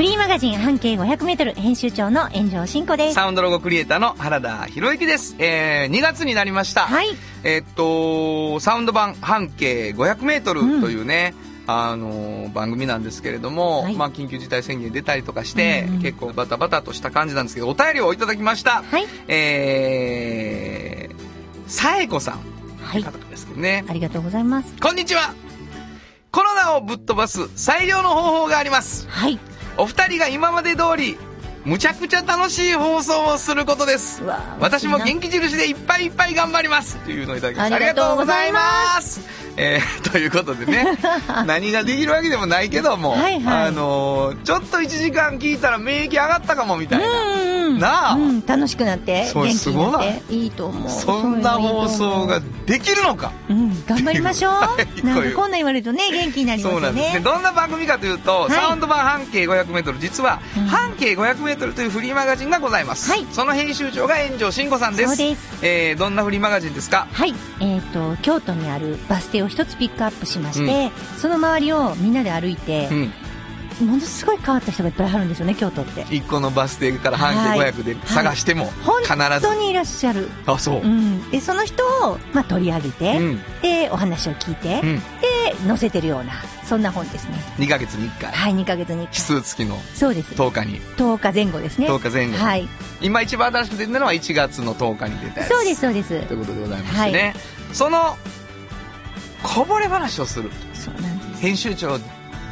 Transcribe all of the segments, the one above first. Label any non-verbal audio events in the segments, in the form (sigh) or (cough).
フリーマガジン半径 500m 編集長の炎上真子です。サウンドロゴクリエイターの原田博之です。えー、2月になりました。はい。えーっと、サウンド版半径500メートルというね、あのー番組なんですけれども、はいまあ緊急事態宣言出たりとかして、うんうん結構バタバタとした感じなんですけど、お便りをいただきました。はい。えー、さえこさん。はい方ですけどね。ありがとうございます。こんにちはコロナをぶっ飛ばす最良の方法があります。はい。お二人が今まで通り、むちゃくちゃ楽しい放送をすることです私も元気。気印でいっぱいいっぱい頑張りますというのをいただきました。ありがとうございますえー (laughs) ということでね、(laughs) 何ができるわけでもないけども、はいはいあのーちょっと1時間聞いたら免疫上がったかもみたいな。うんうん。なあうん、楽しくなって、元気になっすて、いいと思う。そんな放送ができるのかうん、頑張りましょう。は (laughs) いなんかこんなん言われるとね、元気になりますよそうなんですね。ね。どんな番組かというと、いサウンド版半径 500m、実は、うん半径 500m というフリーマガジンがございます。はいその編集長が炎上慎吾さんです。そうですえーどんなフリーマガジンですか？はい。えっ、と、京都にあるバス停を一つピックアップしまして、その周りをみんなで歩いてう、ん。ものすごい変わった人がいっぱいあるんですよね、京都って。一個のバス停から半径500で探しても、本必ず。当にいらっしゃる。あ、そうう。ん。で、その人を、まあ、取り上げて、うん。で、お話を聞いて、うん。で、載せてるような、そんな本ですね。2ヶ月に1回。はい、2ヶ月に奇数月のそうです。10日に。10日前後ですね。10日前後。はい。今一番新しく出てるのは1月の10日に出たやつ。そうです、そうです。ということでございましてね。その、こぼれ話をする。そうなんです。編集長を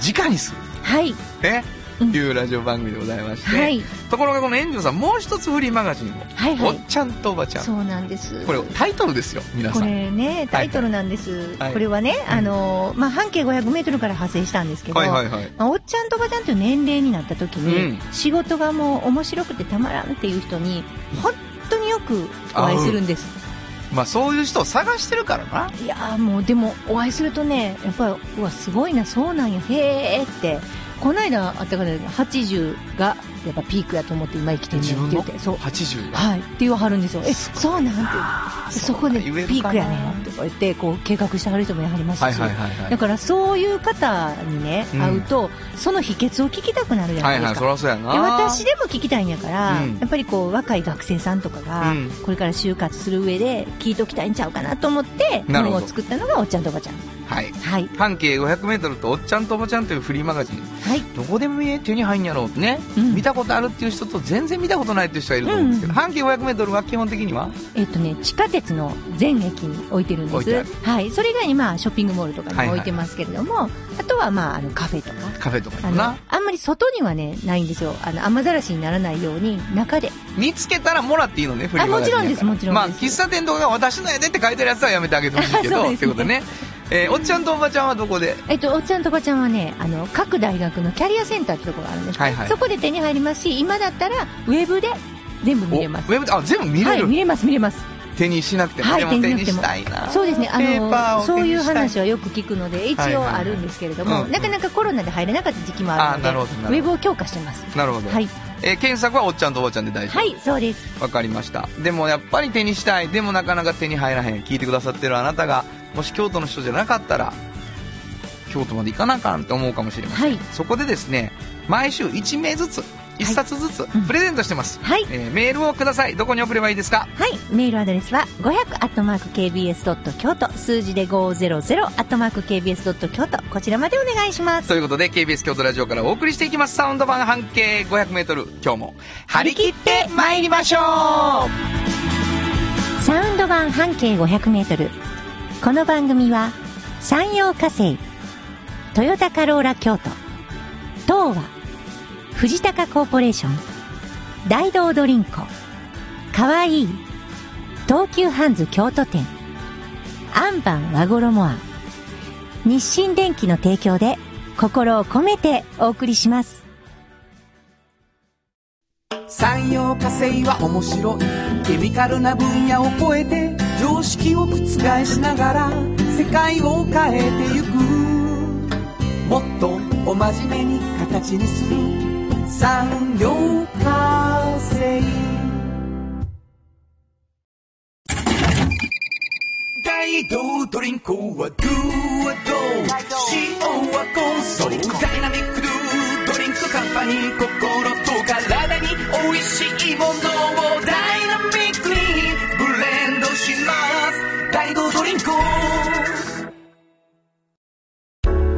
直にする。はい。ね。うんいうラジオ番組でございまして。はい。ところがこの炎上さん、もう一つフリーマガジンを。はい、はいおっ。ちゃんとおばちゃん。そうなんです。これタイトルですよ、皆こさん。れね、タイトルなんです。はいこれはね、あのー、まあ、半径500メートルから派生したんですけど、はいはいはい。まあ、おっちゃんとおばちゃんという年齢になった時に、う仕事がもう面白くてたまらんっていう人に、本当によくお会いするんです。まあそういう人を探してるからな。いやもうでもお会いするとね、やっぱり、うわ、すごいな、そうなんや、へえって、この間あったから80がやっぱピークやと思って今生きてるねって言って、そう。80が？はい。って言わはるんですよ。え、そうなんて。そこでピークやねんとか言って、こう計画してはる人もやはりますし。はいはいはいはい。だからそういう方にね、うん会うと、その秘訣を聞きたくなるじゃなはいいはい、ですか。そりゃそうやな。で私でも聞きたいんやから、うんやっぱりこう若い学生さんとかが、うんこれから就活する上で聞いときたいんちゃうかなと思って本を作ったのがおっちゃんとおばちゃんはい。はい。半径500メートルとおっちゃんとおばちゃんというフリーマガジン。はい。どこでもええ手に入んやろうってね、うん。見たことあるっていう人と全然見たことないっていう人がいると思うんですけど、うん。半径500メートルは基本的には？えっとね地下鉄の全駅に置いてるんです。はい。それが今ショッピングモールとかに置いてますけれども、あとはまああのカフェとか。カフェとかあ。あんまり外にはねないんですよ。あの雨ざらしにならないように中で。見つけたらもらっていいのね、フリーマガジンやか。らもちろんですもちろんまあ、喫茶店とかが私のやでって書いてるやつはやめてあげてほしいけど、(laughs) そうですね。ってことね。えーおっちゃんとおばちゃんはどこで？えっと、おっちゃんとおばちゃんはね、あの、各大学のキャリアセンターってところがあるんです、はいはいそこで手に入りますし、今だったら、ウェブで全部見れますお。ウェブで、あ、全部見れる、はい、見れます、見れます。手にしなくても。はいでも手にしたいな。そうですね、あの、をそういう話はよく聞くので、一応あるんですけれども、うんなかなかコロナで入れなかった時期もあるので、ウェブを強化してます。なるほど。はい。えー検索はおっちゃんとおばちゃんで大丈夫。はい、そうです。わかりました。でもやっぱり手にしたい。でもなかなか手に入らへん。聞いてくださってるあなたが、もし京都の人じゃなかったら、京都まで行かなあかんって思うかもしれません。はいそこでですね、毎週1名ずつ、1冊ずつうんプレゼントしてます。はい。えーメールをください。どこに送ればいいですか？はい。メールアドレスは、500 KBS 京都、数字で500 KBS 京都、こちらまでお願いします。ということで、KBS 京都ラジオからお送りしていきます。サウンド版半径500メートル。今日も、張り切って参りましょうサウンド版半径500メートル。この番組は、山陽火星、トヨタカローラ京都、東和、藤高コーポレーション、大道ドリンコ、かわいい、東急ハンズ京都店、アンバン和衣ア日清電機の提供で、心を込めてお送りします。産業化成は面白い。ケミカルな分野を超えて常識を覆しながら世界を変えてゆく。もっとお真面目に形にする。産業化成大道ドリンクはドゥはド塩はコンソーダイナミックドゥドリンクカンパニー心と体に美味しいものをダイナミックにブレンドします大道ドリンク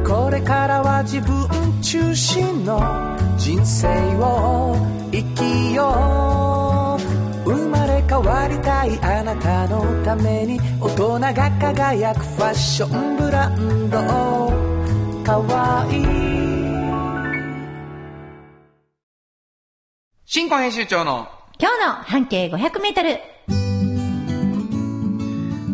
これからは自分中心の人生を生きよう生まれ変わりたいあなたのために大人が輝くファッションブランドかわいい新婚編集長の今日の半径500メートル。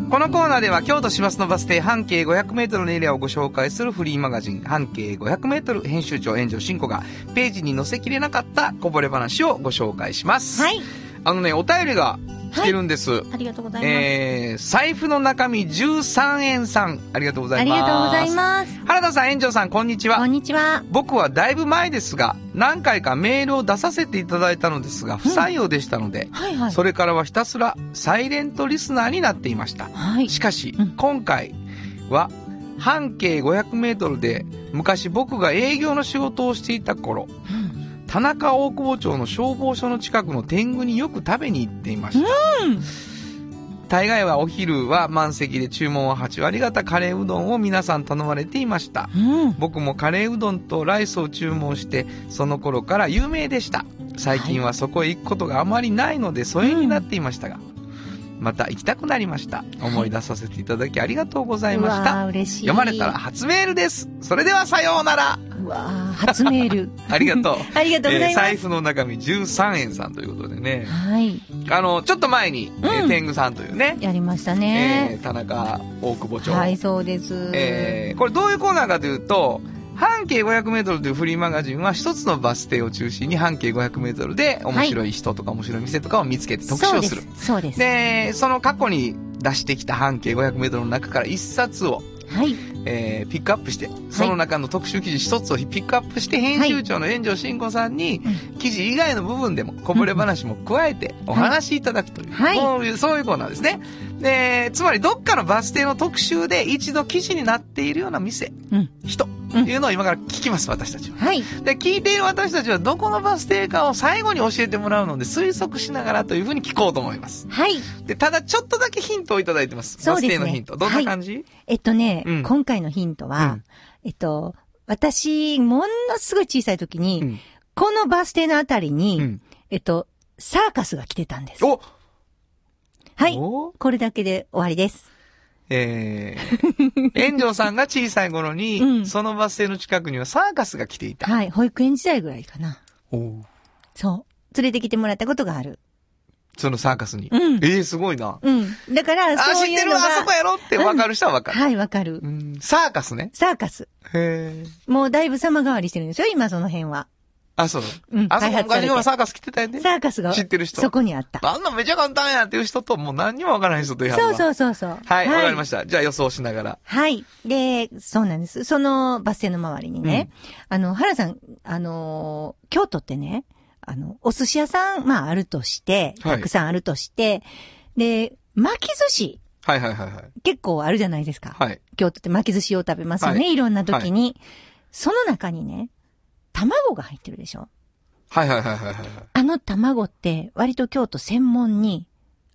このコーナーでは京都市バスのバス停半径500メートルのエリアをご紹介するフリーマガジン半径500メートル編集長炎上真子がページに載せきれなかったこぼれ話をご紹介します。はい。あのね、お便りが来てるんです。ありがとうございます。えー、財布の中身13円さん。ありがとうござあいます。りがとうございます。原田さん、炎上さん、こんにちはこ。んにちは。僕はだいぶ前ですが、何回かメールを出させていただいたのですが、不採用でしたので、はいはい。それからはひたすらサイレントリスナーになっていました。はい。しかし、うん今回は半径500メートルで昔僕が営業の仕事をしていた頃、うん田中大久保町の消防署の近くの天狗によく食べに行っていました。大概はお昼は満席で注文は8割方カレーうどんを皆さん頼まれていました。うん。僕もカレーうどんとライスを注文して、その頃から有名でした。最近はそこへ行くことがあまりないので疎遠になっていましたが、また行きたくなりました。思い出させていただきありがとうございました。嬉しい。読まれたら初メールです。それではさようなら。うわー初メール。(laughs) ありがとう。(laughs) ありがとうございます。財布の中身13円さんということでね。はい。あの、ちょっと前に、えーうん天狗さんというね、やりましたえね。ー田中大久保町。はい、そうです。えーこれどういうコーナーかというと、半径500メートルというフリーマガジンは一つのバス停を中心に半径500メートルで面白い人とか面白い店とかを見つけて特集をする。そうです。そうです。で、その過去に出してきた半径500メートルの中から一冊を、はい。えーピックアップして、その中の特集記事一つをピックアップして、編集長の炎上真子さんに、記事以外の部分でも、こぼれ話も加えてお話しいただくという、はいそういう、そういうコーナーですね。で、つまりどっかのバス停の特集で一度記事になっているような店、うん。人、うんいうのを今から聞きます、私たちは。はい。で、聞いている私たちはどこのバス停かを最後に教えてもらうので推測しながらというふうに聞こうと思います。はい。で、ただちょっとだけヒントをいただいてます。そうですねバス停のヒント。どんな感じ、えっとね、うん今回のヒントは、うんえっと、私、ものすごい小さい時に、うんこのバス停のあたりに、うんえっと、サーカスが来てたんです。おはい。おこれだけで終わりです。えー、(laughs) 炎上さんが小さい頃に、うんそのバス停の近くにはサーカスが来ていた。はい。保育園時代ぐらいかな。おそう。連れてきてもらったことがある。そのサーカスに。うんえー、すごいな。うん。だから、あ、そういうのが。知ってるわ、あそこやろって分かる人は分かる。はい、わかる。うん、サーカスね。サーカス。へー。もうだいぶ様変わりしてるんですよ、今その辺は。あ、そう。うんあそこ昔はサーカス来てたよね。サーカスが。知ってる人そこにあった。あんなめちゃ簡単やっていう人と、もう何にも分からない人とやるそうそうそうそう。はい、わかりましした。じゃあ予想しながら。はい。で、そうなんです。そのバス停の周りにね、あの、原さん、あのー京都ってね、あの、お寿司屋さん、まああるとして、はいたくさんあるとして、で、巻き寿司、はいはいはいはい。結構あるじゃないですか。はい。京都って巻き寿司を食べますよね、、はいろんな時に。その中にね、卵が入ってるでしょはいはいはいはいはい。あの卵って割と京都専門に、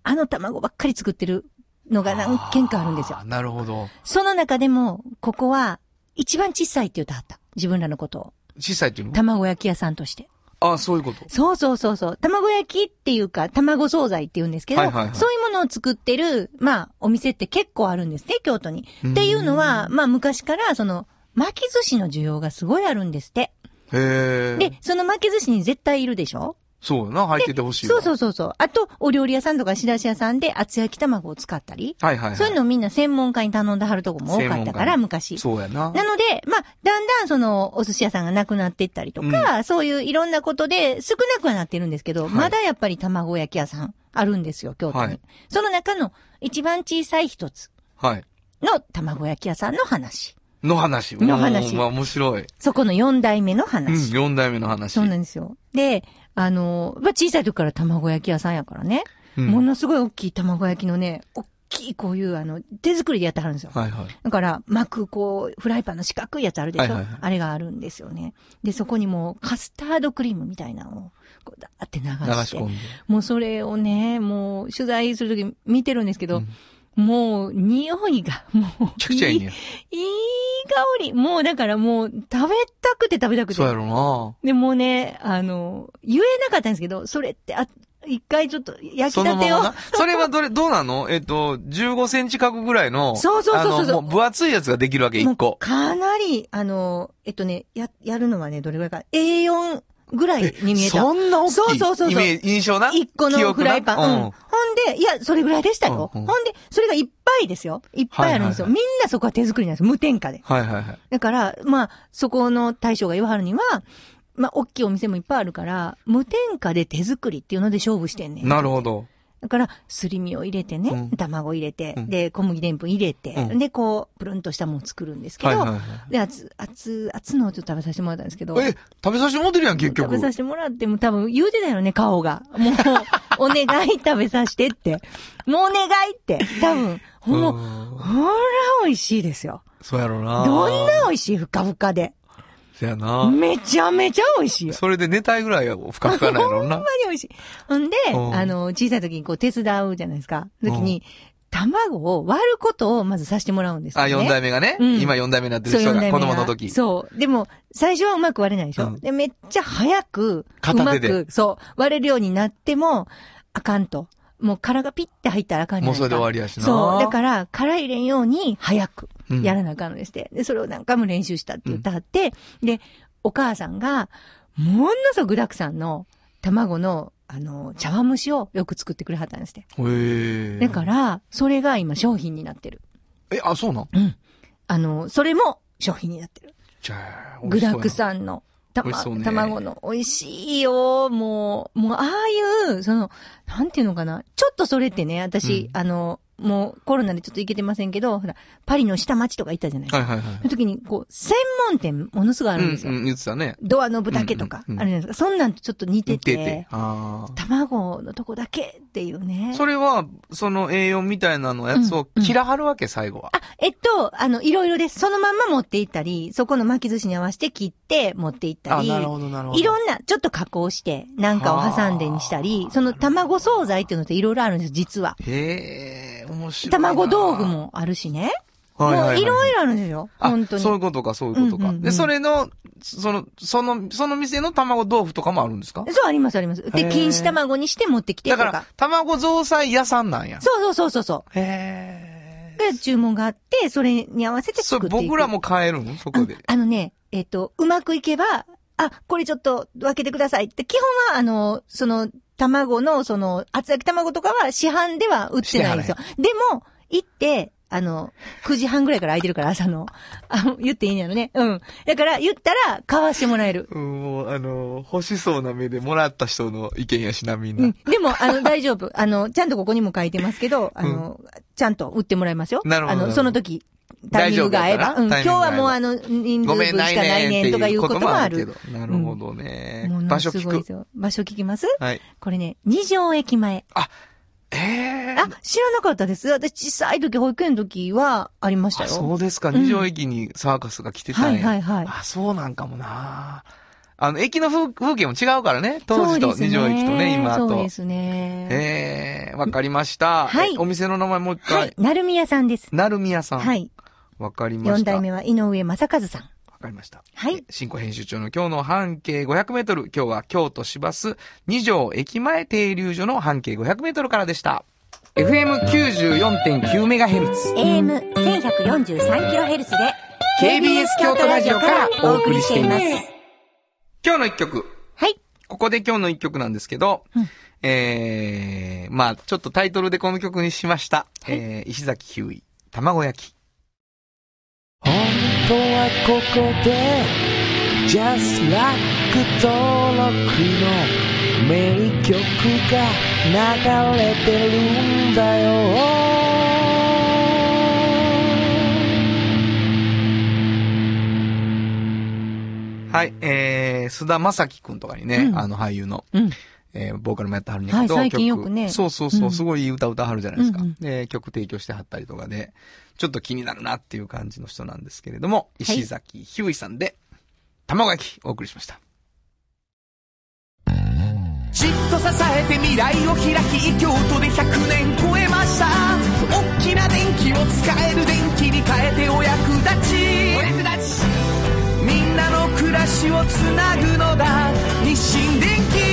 あの卵ばっかり作ってるのが何軒かあるんですよなるほど。その中でも、ここは一番小さいって言ってはった。自分らのことを。小さいっていうの？卵焼き屋さんとして。あ、そういうこと？そうそうそうそう。卵焼きっていうか、卵惣菜って言うんですけど、はいはいはいそういうものを作ってる、まあ、お店って結構あるんですね、京都に。うんっていうのは、まあ、昔から、その、巻き寿司の需要がすごいあるんですって。へえ。で、その巻き寿司に絶対いるでしょ？そうやな、入っててほしいわ。そうそうそうそう。あと、お料理屋さんとか仕出し屋さんで厚焼き卵を使ったり、はいはいはい。そういうのをみんな専門家に頼んではるとこも多かったから、昔。そうやな。なので、まあ、だんだんその、お寿司屋さんがなくなっていったりとか、そういういろんなことで少なくはなってるんですけど、はいまだやっぱり卵焼き屋さんあるんですよ、京都に。はいその中の一番小さい一つはい。の卵焼き屋さんの話。の話。の話面白い。そこの四代目のうん、代目の話。そうなんですよ。で、あの、まあ、小さい時から卵焼き屋さんやからね、うんものすごい大きい卵焼きのね、大きいこういうあの、手作りでやってはるんですよ。はいはい。だから、巻く、こう、フライパンの四角いやつあるでしょ、はいはいはいあれがあるんですよね。で、そこにもうカスタードクリームみたいなのを、こう、だーって流流し。して込んで。もうそれをね、もう取材するとき見てるんですけど、うんもう、匂いが、もう、めちゃくちゃいいね。いいい香り。もうだからもう、食べたくて食べたくて。そうやろな。でもうね、あの、言えなかったんですけど、それって、あ、一回ちょっと焼きそたてを。のままな？それはどれ、どうなの？えっと、15センチ角ぐらいの。そうそうそうそう分厚いやつができるわけ、もう1個。かなり、あの、えっとね、や、やるのはね、どれぐらいか。A4 ぐらいに見えた。そんな大きいそうそうそうそう印象な？一個のフライパン。うん。うんほんで、いや、それぐらいでしたよ。ほんで、それがいっぱいですよ。いっぱいあるんですよ。はいみんなそこは手作りなんですよ。無添加で。はいはいはい。だから、まあ、そこの大将が言わはるには、まあ、大きいお店もいっぱいあるから、無添加で手作りっていうので勝負してんねん。なるほど。だから、すり身を入れてね、うん卵入れて、うんで、小麦でんぷん入れて、うんで、こう、プルンとしたものを作るんですけど、はいはいはで、熱、熱、熱のをちょっと食べさせてもらったんですけど、い。え、食べさせてもらってるやん、結局。食べさせてもらっても多分言うてたよね、顔が。もう、(laughs) お願い食べさせてって。もうお願いって。多分、もう、うんほら美味しいですよ。そうやろな。どんな美味しいふかふかで。そやな。めちゃめちゃ美味しいよ。それで寝たいぐらいはふかふかないやろな (laughs) ほんまに。美味しい。ほんで、うんあの、小さい時にこう手伝うじゃないですか。時に、卵を割ることをまずさせてもらうんですよあ、ね。4代目がね。うん今4代目になってる人が、子供の時。そう。でも、最初はうまく割れないでしょ。うんで、めっちゃ早く、うまく、そう、割れるようになっても、あかんと。もう殻がピッて入ったらあかんじゃないですか。もうそれで終わりやしな。そう。だから、殻入れんように早くうんやらなあかんのですって。で、それを何回も練習したって言ってはって、で、お母さんが、ものすごく具沢山の卵の、あの、茶碗蒸しをよく作ってくれはったんですって。へえ。だから、それが今商品になってる。え、あ、そうなんあの、それも商品になってる。じゃあ、具沢ん。山の、たまね卵の美味しいよ。もう、もう、ああいう、その、なんていうのかな。ちょっとそれってね、私、うんあの、もうコロナでちょっと行けてませんけど、ほら、パリの下町とか行ったじゃないですか。はいはいはいそ。の時に、こう、専門店ものすごいあうるんですよ。ん、うん、言ってたね。ドアノブだけとか、うんうんうんあるじゃないですか。そんなんとちょっと似てて、見てて。ああ。卵のとこだけっていうね。それは、その A4 みたいなのやつを切らはるわけ、最後は？あ、えっと、あの、いろいろです。そのまんま持って行ったり、そこの巻き寿司に合わせて切って持って行ったり。ほど、なるいろんな、ちょっと加工して、なんかを挟んでにしたりは、あその卵惣菜っていうのっていろいろあるんです、実は。へえ、面白いな。卵豆腐もあるしね。もはいはいはい、ういろいろあるんですよ。あ本当に。そういうことか、そういうことか。うんうんうんで、それの、その、その、その店の卵豆腐とかもあるんですか？そう、あります、あります。で、錦糸卵にして持ってきてとか。だから、卵増菜屋さんなんや。そうそうそうそうそへう。で、注文があって、それに合わせてそれ作っていく。僕らも買えるの？そこで。ああのね、えっ、と、うまくいけば、あ、これちょっと分けてくださいって、基本は、あの、その、卵の、その、厚焼き卵とかは市販では売ってないんですよ。でも、行って、あの、9時半ぐらいから空いてるから、朝の。あ言っていいんやろね。うん。だから、言ったら、買わしてもらえる。うん、もう、あの、欲しそうな目でもらった人の意見やしな、みんな。うん。でも、あの、大丈夫。あの、ちゃんとここにも書いてますけど、あの、ちゃんと売ってもらいますよ。なるほどあの、その時、タイミングが合えば。うん。今日はもうあの、人数分しかないねんとかいうこともある。けど。なるほどね。もの場所聞く。場所聞きます？はい。これね、二条駅前。ええあ、知らなかったです。私小さい時、保育園の時はありましたあ、よ。そうですか。ん二条駅にサーカスが来てたんや。はいはいはいあ、そうなんかもな。あの、駅の風風景も違うからね。当時と二条駅とね、今と。そうですね。ええわかりました。はいえお店の名前もう一回はい。。なるみやさんです。なるみやさん。はい。わかりました。四代目は井上正和さん。わかりました。はいえ。新庫編集長の今日の半径500メートル。今日は京都市バス二条駅前停留所の半径500メートルからでした。FM94.9 メガヘルツ。AM1143kHz で KBS 京都ラジオからお送りしています。今日の一曲。はい。ここで今日の一曲なんですけど、うんえー、まあちょっとタイトルでこの曲にしました。えー、石崎ひゅうい、卵焼き。本当はここで Just Like 登録の名曲が流れてるんだよ。はい、えー、須田正樹くんとかにね、うん。あの俳優の、うん。えー、ボーカルもやってはるんやけど、はい最近曲よくね。そうそうそうう、ん。すごいいい歌歌はるじゃないですか。うんうん。で、曲提供してはったりとかで、ちょっと気になるなっていう感じの人なんですけれども、石崎ひゅういさんで、卵焼きお送りしました。じっと支えて未来を開き京都で100年超えました。大きな電気を使える電気に変えてお役立ち。お役立ち。みんなの暮らしをつなぐのだ。日清電気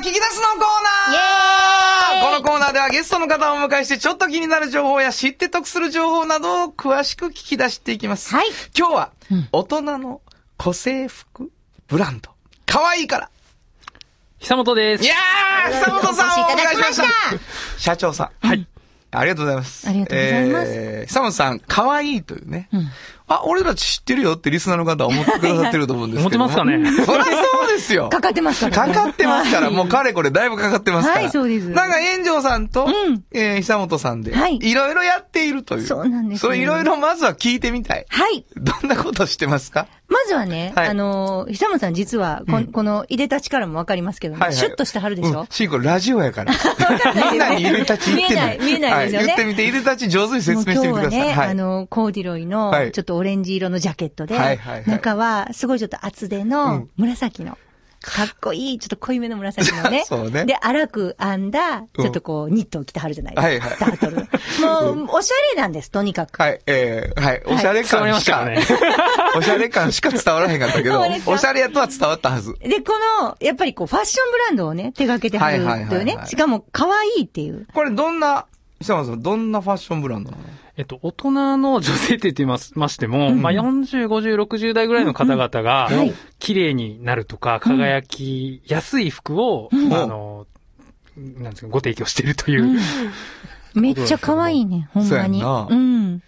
聞き出すのコーナーこのコーナーではゲストの方をお迎えしてちょっと気になる情報や知って得する情報などを詳しく聞き出していきます。はい。今日はうん、大人の個性服ブランド。可愛いから。久本ですい。やー久本さんをお願いしました社長さん。はい。ありがとうございます。ありがとうございますえー、久本さん、可愛いというね。うんあ、俺たち知ってるよってリスナーの方は思ってくださってると思うんですけども。思ってますかね？そりゃそうですよ。かかってますからね。かかってますから、もうかれこれだいぶかかってますから。はいそうですなんか、炎上さんと、うんえー、久本さんで、はいいろいろやっているという。そうなんですよそれいろいろまずは聞いてみたい。はい。どんなことしてますか？まずはね、はいあのー、久本さん実はこ、うんこの、いでたちからもわかりますけどね、はいはいシュッとしてはるでしょ、うん、シーコラジオやから。みんなに入れたち言ってない。見えない見えないですよねは言ってみて、入れたち上手に説明してみてください。もう今日はね、はいあの、コーディロイのはい、ちょっとオレンジ色のジャケットで、はいはいはい中は、すごいちょっと厚手うのん、紫の、かっこいい、ちょっと濃いめの紫のね。(laughs) そうねで、荒く編んだ、ちょっとこう、ニットを着てはるじゃないですか。はいはいタートル。(laughs) もう、おしゃれなんです、とにかく。はい、えー、はい、おしゃれ伝わり感しか、ましたかね。(laughs) おしゃれ感しか伝わらへんかったけどおしゃれやとは伝わったはず。で、この、やっぱりこう、ファッションブランドをね、手掛けてはるはいはいはいはいというね。しかも、可愛いっていう。これどんな、久本さん、どんなファッションブランドなの？えっと、大人の女性って言ってますましても、まあ、40、50、60代ぐらいの方々が綺麗になるとか、輝きやすい服を、うんあの、なんですか、ご提供しているという。めっちゃ可愛いね、ほんまに。そうやんなうん。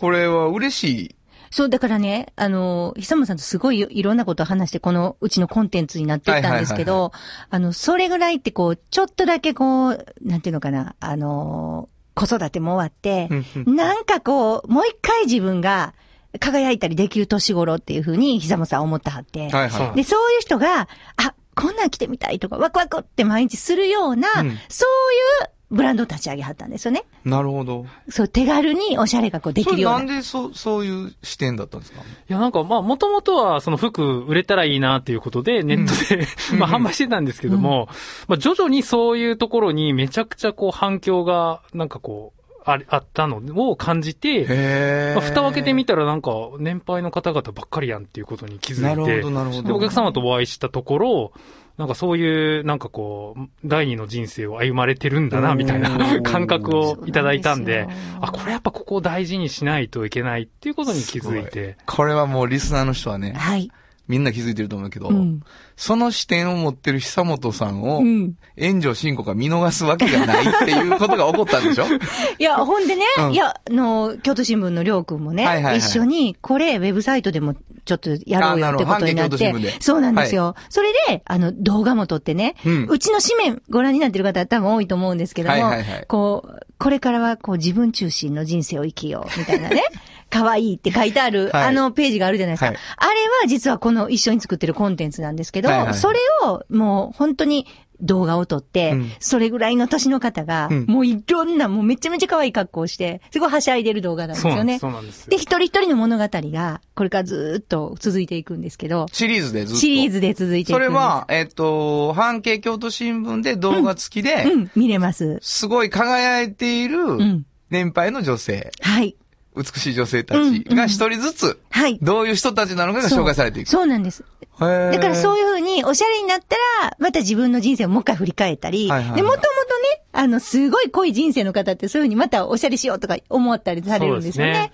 これは嬉しい。そう、だからね、あの、久本さんとすごいいいろんなことを話して、このうちのコンテンツになっていったんですけど、あの、それぐらいってこう、ちょっとだけこう、なんていうのかな、あの、子育ても終わってなんかこう、もう一回自分が輝いたりできる年頃っていうふうに久本さん思ったはって、はいはで、そういう人が、あ、こんなん着てみたいとか、ワクワクって毎日するような、うん。そういうブランドを立ち上げはったんですよね。い。なるほど。そう、手軽におしゃれがこうできるような。なんでそう、そういう視点だったんですか？いや、なんか、まあ、もともとは、その服売れたらいいなっていうことで、ネットで、(laughs) まあ、販売してたんですけども、まあ、徐々にそういうところにめちゃくちゃこう反響が、なんかこう、ああったのを感じて、へまあ、蓋を開けてみたたらなんか、年配の方々ばっかりやんっていうことに気づいて、なるほど、なるほど。でお客様とお会いしたところ、なんかそういう、なんかこう、第二の人生を歩まれてるんだな、みたいな感覚をいただいたんであ、これやっぱここを大事にしないといけないっていうことに気づいて、これはもうリスナーの人はね、はい。みんな気づいてると思うけど、うん。その視点を持ってる久本さんを、うん。炎上進行が見逃すわけがないっていうことが起こったんでしょ？(laughs) いや、ほんでね、うん。いや、あの、京都新聞のりょうくんもね、はいはいはい。一緒に、これ、ウェブサイトでもちょっとやろうよってことになってそうなんですよ。それで、あの、動画も撮ってね、うん。うちの紙面ご覧になってる方は多分多いと思うんですけども、はいはいはい。こう、これからはこう自分中心の人生を生きよう、みたいなね。(laughs) 可愛いって書いてある、はいあのページがあるじゃないですか。はいあれは実はこの一緒に作ってるコンテンツなんですけど、はいはいそれをもう本当に動画を撮って、うんそれぐらいの年の方が、うんもういろんな、もうめちゃめちゃ可愛い格好をして、すごいはしゃいでる動画なんですよね。そうなんです。で。一人一人の物語が、これからずーっと続いていくんですけど、シリーズでずっと。シリーズで続いていく。それは、えっと、半径京都新聞で動画付きで、うん、見れます。すごい輝いているうん。年配の女性、はい。美しい女性たちが一人ずつ、はい。どういう人たちなのかが紹介されていく。そうそうなんです。だだからそういうふうに、おしゃれになったら、また自分の人生をもう一回振り返ったり、はいはいはいで、もともとね、あの、すごい濃い人生の方ってそういうふうにまたおしゃれしようとか思ったりされるんですよね。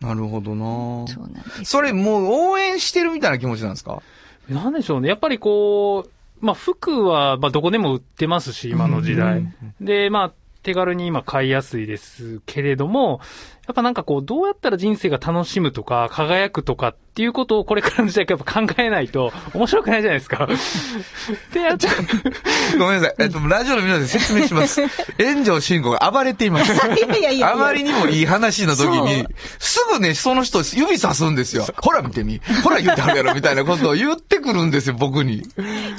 なるほどなそうなんです。それもう応援してるみたいな気持ちなんですか？なんでしょうね。やっぱりこう、まあ服は、まあどこでも売ってますし、今の時代。で、まあ手軽に今買いやすいですけれども、やっぱなんかこう、どうやったら人生が楽しむとか、輝くとかっていうことをこれからの時代やっぱ考えないと (laughs) 面白くないじゃないですか。で、やっちゃう。ごめんなさい。えっと、ラジオの皆さんに説明します。(laughs) 炎上慎吾が暴れています。いやいやいやいやあまりにもいい話の時に、すぐね、その人指さすんですよ。ほら見てみ。ほら言ってはるやろ、みたいなことを言ってくるんですよ、僕に。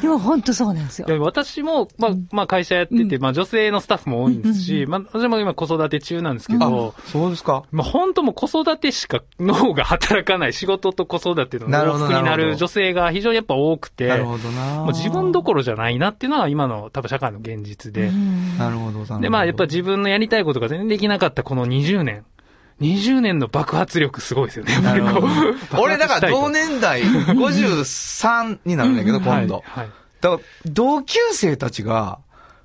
でも本当そうなんですよい。や私も、まあ、まあ会社やってて、まあ女性のスタッフも多いんですし、まあ私も今子育て中なんですけど、そうですか。まあ本当もう子育てしか (laughs) 脳が働かない仕事と子育ての往復にななる女性が非常にやっぱ多くて、なるほどなもう自分どころじゃないなっていうのは今の多分社会の現実で。なるほど、で、まあやっぱ自分のやりたいことが全然できなかったこの20年。20年の爆発力すごいですよね。(laughs) (laughs) 俺、だから同年年代、53になるんだけど、今度。はい。だから、同級生たちが、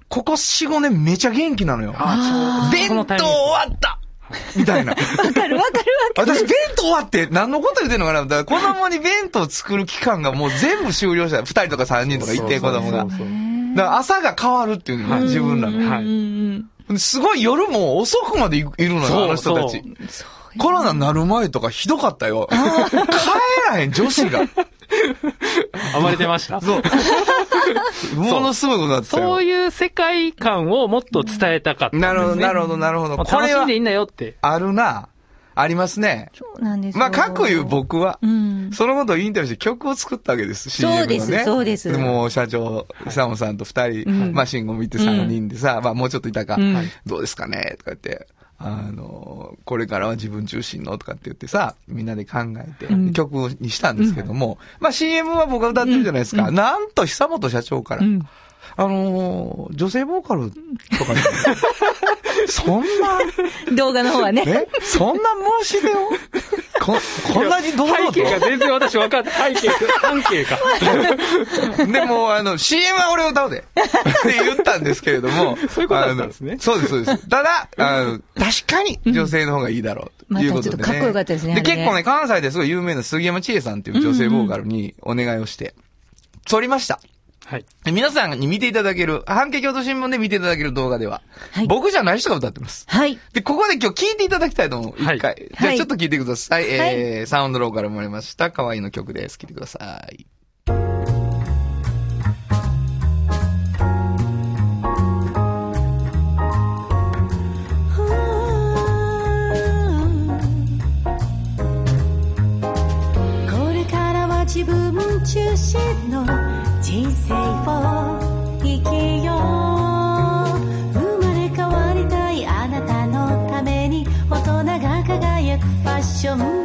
ここ4、5年めちゃ元気なのよ。ああ、ちょうど弁当終わった (laughs) みたいな。わかるわかるわかる。私、弁当終わって何のこと言ってんのかなだから子供に弁当作る期間がもう全部終了した。二人とか三人とかいて、子供が。だかそうそうら朝が変わるっていうのが自分らの。はいうんすごい夜も遅くまでいいるのよ、そうあの人たちそう。コロナになる前とかひどかったよ。帰らへん女子が。暴れてました。そう。(laughs) ものすごいことだったよ。そういう世界観をもっと伝えたかったんです、ね。なるほど、なるほど、なるほど。もうこれは楽しんでいいんだよって。あるな。ありますね。そうなんですよまあ、かくいう僕はう、ん。そのことをインタビューして曲を作ったわけです。そうです CM のねそうですもう社長、久本さんと二人、うんまあ、慎吾見て三人でさ、まあ、もうちょっといたか、うんどうですかねとか言って、あの、これからは自分中心のとかって言ってさ、みんなで考えて、うん。曲にしたんですけども、まあ、CM は僕が歌ってるじゃないですか。なんと久本社長から、うんあのー女性ボーカルとかね、(laughs) そんな、動画の方はね。えそんな申し出を？こ、こんなに堂々背景がと全然私分かって、背景、半径か。(laughs) でも、あの、CM は俺を歌うで。って言ったんですけれども。そういうことだったんですねそうです、そうです。ただ、あの、確かに女性の方がいいだろう。ということで、ね。またちょっとかっこよかったですねで、結構ね、関西ですごい有名な杉山千恵さんっていう女性ボーカルにお願いをして、撮りました。はい。で皆さんに見ていただける、半径京都新聞で見ていただける動画では、はい僕じゃない人が歌ってます。はい。で、ここで今日聞いていただきたいと思う。一回。はいじゃあはいちょっと聞いてください。えー、サウンドローから生まれました。可愛いの曲です。聞いてください。これからは自分中心の人生を生きよう。生まれ変わりたいあなたのために大人が輝くファッション。ブラン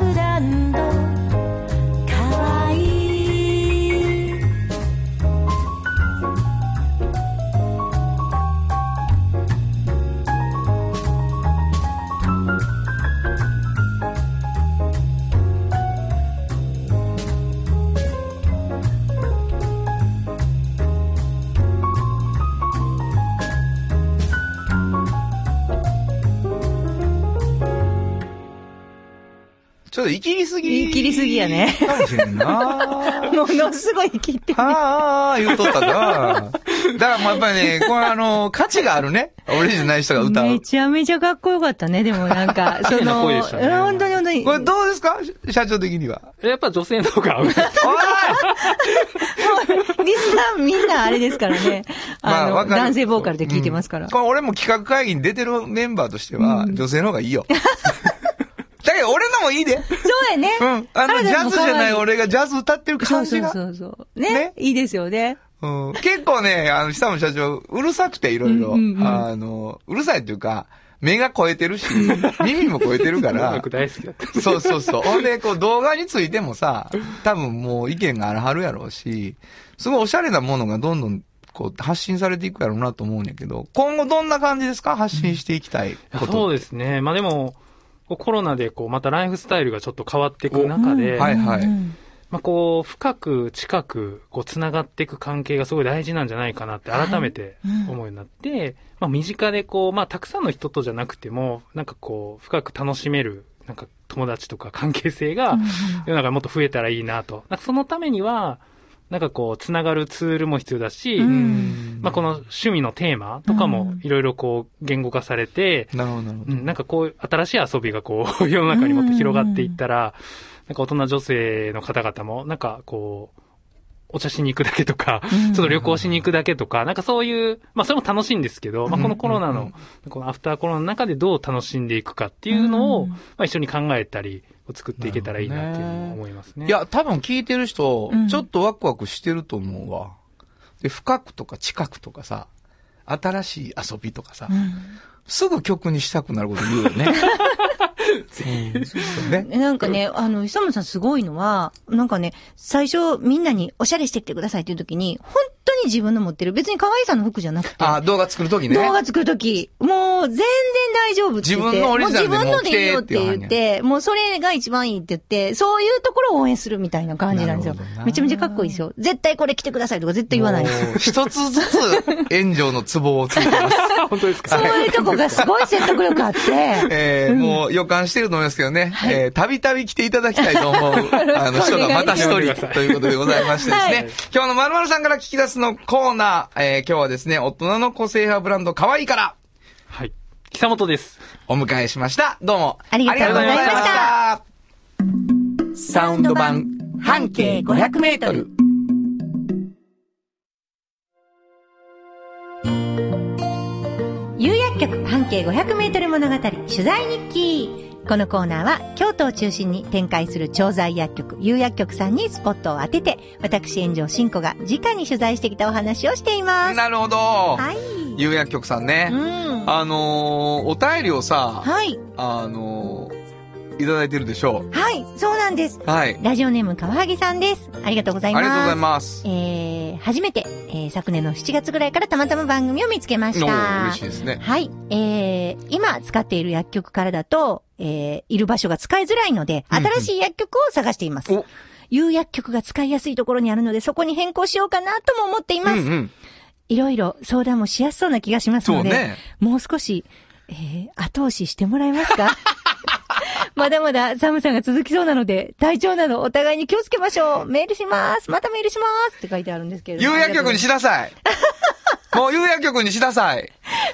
ちょっと生きりすぎ。生きりすぎやねかもしれんな (laughs) ものすごい生きってる。はあ、言うとったな。だからもうやっぱりね、これあの、価値があるね。俺じゃない人が歌う。めちゃめちゃかっこよかったね、でもなんか、(laughs) その、声でしたねうん本当に本当に。これどうですか？社長的には。やっぱ女性の方が合う。リスナーみんなあれですからね。(laughs) あの、わかる男性ボーカルで聞いてますから。うんこれ俺も企画会議に出てるメンバーとしては、女性の方がいいよ。もいいで。そうやね。うん。あの、ジャズじゃない俺がジャズ歌ってるそうそう感じが。そうそう。ねねいいですよね。うん、結構ね、あの、久野社長、うるさくていろいろ。あの、うるさいっていうか、目が超えてるし、(laughs) 耳も超えてるから音楽。大好きだった。そうそうそう。ほんで、こう動画についてもさ、多分もう意見があるはるやろうし、すごいおしゃれなものがどんどんこう発信されていくやろうなと思うんやけど、今後どんな感じですか？発信していきたいこと。そうですね。まあでも、コロナでこう、またライフスタイルがちょっと変わっていく中で、はいはい。うんまあこう、深く近く、こう、繋がっていく関係がすごい大事なんじゃないかなって改めてうん。思うようになって、まあ身近でこう、まあたくさんの人とじゃなくても、なんかこう、深く楽しめる、なんか友達とか関係性が、世の中にもっと増えたらいいなと。なんかそのためには、なんかこう、繋がるツールも必要だし、まあこの趣味のテーマとかもいろいろこう、言語化されて、なるほど、なるほど。うん、なんかこう、新しい遊びがこう、(laughs) 世の中にもっと広がっていったら、なんか大人女性の方々も、なんかこう、お茶しに行くだけとか、うん。ちょっと旅行しに行くだけとか、なんかそういう、まあそれも楽しいんですけど、まあこのコロナの、このアフターコロナの中でどう楽しんでいくかっていうのを、うん。まあ一緒に考えたり、作っていけたらいいなっていうのを思いますね。いや、多分聞いてる人うん、ちょっとワクワクしてると思うわ。で、深くとか近くとかさ、新しい遊びとかさ、うんすぐ曲にしたくなること言うよね。(laughs) ね。なんかね、あの、久本さんすごいのは、なんかね、最初みんなにおしゃれしてきてくださいっていう時に、本当に自分の持ってる、別に可愛さの服じゃなくて、あ、動画作るときね。動画作るとき、もう全然大丈夫って言って。自分のオリジナルでもう自分のでいいよって言って、もうそれが一番いいって言って、そういうところを応援するみたいな感じなんですよ。めちゃめちゃかっこいいですよ。絶対これ着てくださいとか絶対言わないです。一つずつ炎上のツボをついてます。(laughs) 本当ですか？そういうとこがすごい説得力あって、えーもう予感してると思いますけどね、えーたびたび来ていただきたいと思う、(laughs) あの人がまた一人ということでございましてですね、はい。今日のまるまるさんから聞き出すのコーナー、えー今日はですね、大人の個性派ブランド可愛いからはい。久本です。お迎えしました。どうも。ありがとうございましたした。サウンド版半径500メートル。有薬局半径500メートル物語取材日記。このコーナーは京都を中心に展開する調剤薬局、有薬局さんにスポットを当てて、私炎上真子が直に取材してきたお話をしています。なるほど。はい。有薬局さんね。うん。あのー、お便りをさ、はい。あのー、いただいてるでしょはい、そうなんです。う。はい。ラジオネームかわはぎさんです。ありがとうございます。ありがとうございます。えー、初めて、えー、昨年の7月ぐらいからたまたま番組を見つけましおた。ー嬉しいですね。はい。えー、今使っている薬局からだと、えー、いる場所が使いづらいので、新しい薬局を探しています。お有薬局が使いやすいところにあるので、そこに変更しようかなとも思っています。うんうん。いろいろ相談もしやすそうな気がしますので、ね。もう少し、えー、後押ししてもらえますか？(laughs) まだまだ寒さが続きそうなので、体調などお互いに気をつけましょう。メールします。またメールします。って書いてあるんですけれども。有薬局にしなさい。もう有薬局にしなさい。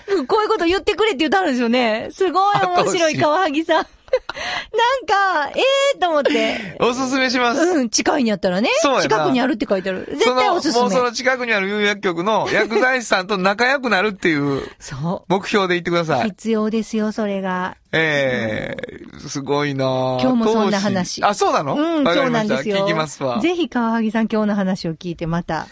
う (laughs) んこういうこと言ってくれって言ってあるんですよね。すごい面白い、川萩さん。なんか、ええー、と思って。(laughs) おすすめします。うん、近いにあったらね。そう近くにあるって書いてある。絶対おすすめ。もうその近くにある有薬局の (laughs) 薬剤師さんと仲良くなるっていうそ目標で言ってくだう。さい。必要ですよ、それが。ええすごいなぁ今日もそんな話あ、そうなの？うん、そうなんですよ。聞きますわ。ぜひ川萩さん今日の話を聞いてまた。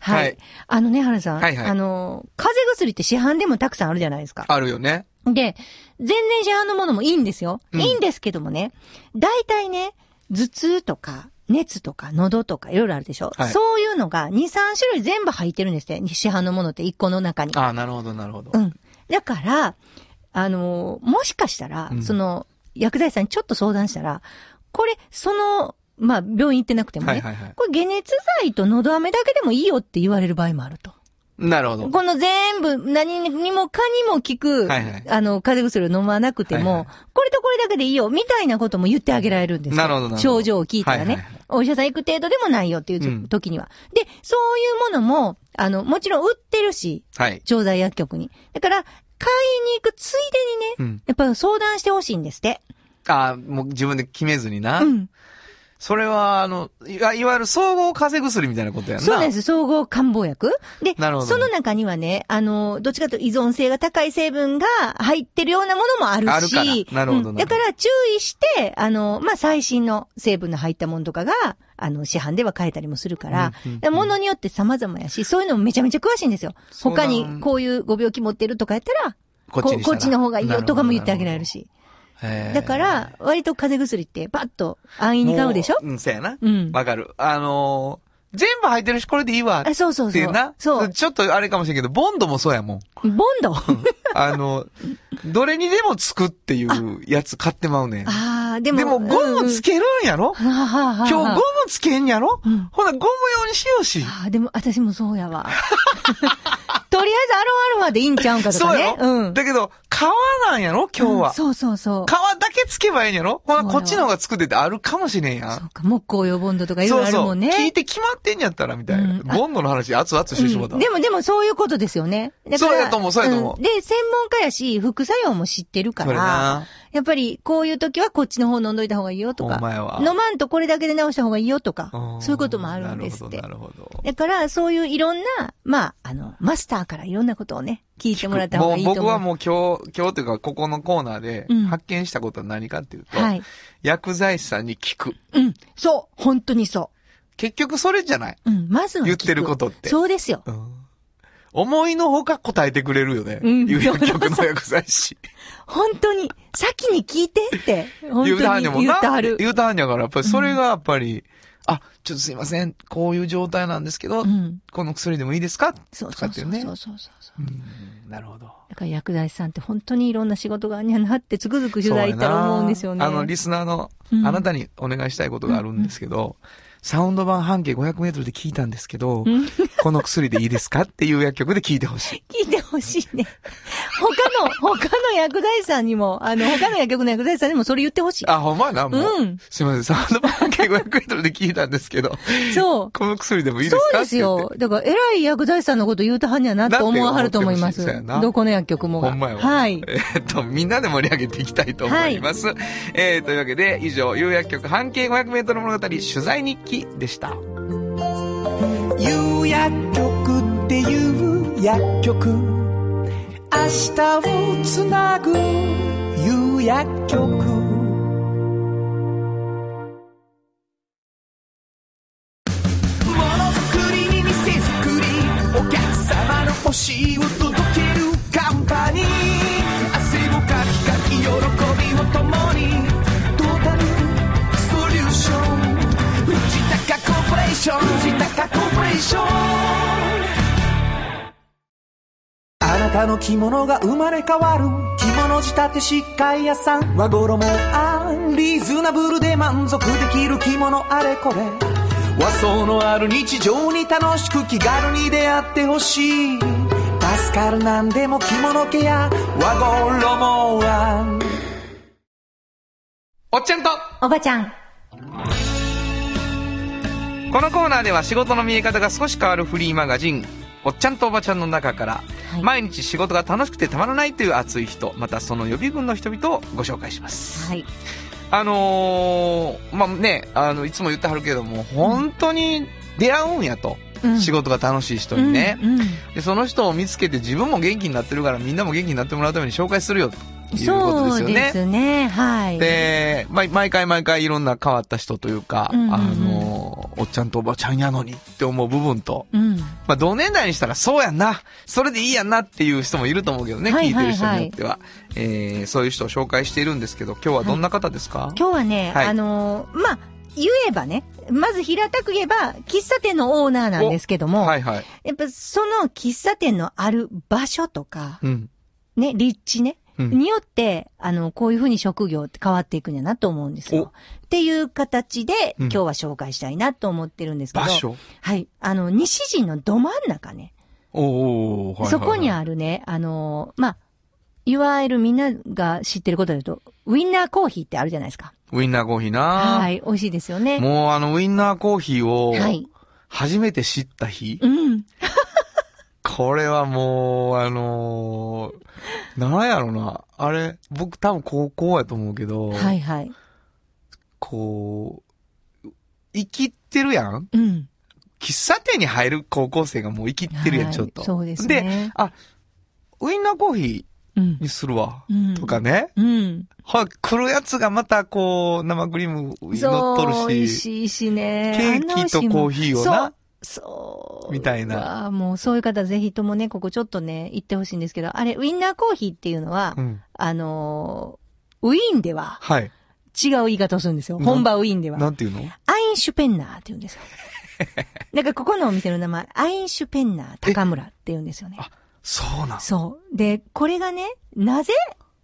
はい。はいあのね、原さん。はいはいあの、風邪薬って市販でもたくさんあるじゃないですか。あるよね。で、全然市販のものもいいんですよ。うんいいんですけどもね、大体ね、頭痛とか、熱とか、喉とか、いろいろあるでしょ、はいそういうのが2、3種類全部入ってるんですって。市販のものって1個の中に。あなるほど、なるほど。うん。だから、あの、もしかしたら、うんその、薬剤師さんにちょっと相談したら、これ、その、まあ、病院行ってなくてもね、はいはいはい。これ解熱剤と喉飴だけでもいいよって言われる場合もあると。なるほど。この全部、何にもかにも効く、はいはいあの、風邪薬を飲まなくても、はいはいこれとこれだけでいいよ、みたいなことも言ってあげられるんですよ。なるほどなるほど症状を聞いたらね、はいはいはいお医者さん行く程度でもないよっていううん時には。で、そういうものも、あの、もちろん売ってるし、はい。調剤薬局に。だから、買いに行くついでにね、うん。やっぱ相談してほしいんですって。ああ、もう自分で決めずにな。うん。それは、あの、いわいわゆる総合風邪薬みたいなことやんな。そうです。総合漢方薬。で、なるほどその中にはね、あの、どっちかというと依存性が高い成分が入ってるようなものもあるし、あるからなるほどうんだから注意して、あの、まあ、最新の成分の入ったものとかが、あの、市販では買えたりもするから、ものによって様々やし、そういうのもめちゃめちゃ詳しいんですよ。他にこういうご病気持ってるとかやったら、こっちこっちの方がいいよとかも言ってあげられるし。へーだから、割と風邪薬ってパッと安易に買うでしょ？もうん、そうやな。うんわかる。あのー全部入ってるし、これでいいわ。あ、そうそうそうっていうな。。そう。ちょっとあれかもしれんけど、ボンドもそうやもん。ボンド？あの、どれにでもつくっていうやつ買ってまうねん。ああ、でも。でも、ゴムつけるんやろ？はあはあはあ今日ゴムつけんやろ？うんほな、ゴム用にしようし。ああ、でも私もそうやわ。(laughs) とりあえずアロアロマでいいんちゃうんかとかねそうや。ろうん。だけど、皮なんやろ？今日は。うんそうそうそう。皮だけつけばいいんやろほな、そうやわこっちの方が作っててあるかもしれんやん。そうか、木工用ボンドとかいろいろあるもんね。聞いて決まってんやったら、みたいな。うんボンドの話、熱々してしまったわ。うんでも、でもそういうことですよね。そうやと思うそうやと思うんで、専門家やし、副作用も知ってるから、な。やっぱりこういう時はこっちの方飲んどいた方がいいよとか。飲まんとこれだけで治した方がいいよとかう、んそういうこともあるんですってな。るほど、なるほど。だから、そういういろんな、まあ、あの、マスターからいろんなことをね、聞いてもらった方がいいと思う。もう僕はもう今日、今日というか、ここのコーナーでうん発見したことは何かっていうと、はい。薬剤師さんに聞く。うん。そう。本当にそ結局それじゃない。う。うん。まずは。言ってることってそうですよ。うん思いのほか答えてくれるよね。うん有薬局の薬剤師。(laughs) 本当に、先に聞いてって、本言うたはん当に言ねんもんな。ってはる。言うたはんやから、やっぱりそれがやっぱり、あ、ちょっとすいません、こういう状態なんですけど、うん。この薬でもいいですか？そうとかっていうねそうそうそう。そうそう。うんなるほど。だから薬剤師さんって本当にいろんな仕事があんにゃなってつくづく取材行ったら思うんですよね。あの、リスナーの、うんあなたにお願いしたいことがあるんですけど、サウンド版半径500メートルで聞いたんですけど、うんこの薬でいいですかっていう薬局で聞いてほしい。聞いてほしいね。他の、他の薬剤師さんにも、あの、他の薬局の薬剤師さんにもそれ言ってほしい。あ、ほんまやな、もう。うんすいません、サウンド版半径500メートルで聞いたんですけど、そう。この薬でもいいですかそうですよ。だから、偉い薬剤師さんのこと言うとはんやなと思わはると思いますどこの薬局もが。ほんまやわ。はい。えーっと、みんなで盛り上げていきたいと思います。えー、というわけで、以上、有薬局半径500メートル物語取材日記でした。有薬局っていう薬局。明日をつなぐ有薬局。ものション藤高コーポレーションあなたの着物が生まれ変わる着物仕立て疾患屋さん和衣あリーズナブルで満足できる着物あれこれ和装のある日常に楽しく気軽に出会ってほしい助かるなんでも着物ケア和衣はおっちゃんとおばちゃん。このコーナーでは仕事の見え方が少し変わるフリーマガジン、おっちゃんとおばちゃんの中から、はい毎日仕事が楽しくてたまらないという熱い人、またその予備軍の人々をご紹介します。はい。あのー、まあ、ね、あの、いつも言ってはるけども、本当に出会うんやと。うん仕事が楽しい人にね、うんうんで。その人を見つけて自分も元気になってるからみんなも元気になってもらうために紹介するよということですそうでよね。すね。はい。で、ま、毎回毎回いろんな変わった人というか、うんうんうんあの、おっちゃんとおばちゃんやのにって思う部分と、うん。まあ、同年代にしたらそうやんな、それでいいやんなっていう人もいると思うけどね、はい聞いてる人はいはいによっては。えー、そういう人を紹介しているんですけど、今日はどんな方ですか、今日はね、はいあのーまあ、言えばね、まず平たく言えば、喫茶店のオーナーなんですけども、はいはい。やっぱその喫茶店のある場所とか、うん。ね、立地ね、うんによって、あの、こういうふうに職業って変わっていくんやなと思うんですよ。っていう形で、うん今日は紹介したいなと思ってるんですけど、場所。はい。あの、西陣のど真ん中ね、おーおはいはいはいそこにあるね、あのーまあ、いわゆるみんなが知ってることだと、ウィンナーコーヒーってあるじゃないですか。ウィンナーコーヒーなはい、美味しいですよね。もうあのウィンナーコーヒーを、はい。初めて知った日、うん。これはもう、あのー、なんやろな。あれ、僕多分高校やと思うけど、はいはい。こう、生きってるやん？うん。喫茶店に入る高校生がもう生きってるやん、はいちょっと。そうですで、ね。あ、ウィンナーコーヒうんー。にするわ。うんとかね。うん。はい、来るやつがまたこう、生クリーム乗っそう、と美味るし、しいしね。ケーキとコーヒーをな。そう。みたいなもうそういう方ぜひともね、ここちょっとね、行ってほしいんですけど、あれ、ウィンナーコーヒーっていうのは、うん。あのー、ウィーンでははい。違う言い方をするんですよ。な本場ウィーンでは。なんていうの？アインシュペンナーって言うんですよ。(laughs) だからここのお店の名前、アインシュペンナー高村って言うんですよね。あそうなんそう。で、これがね、なぜ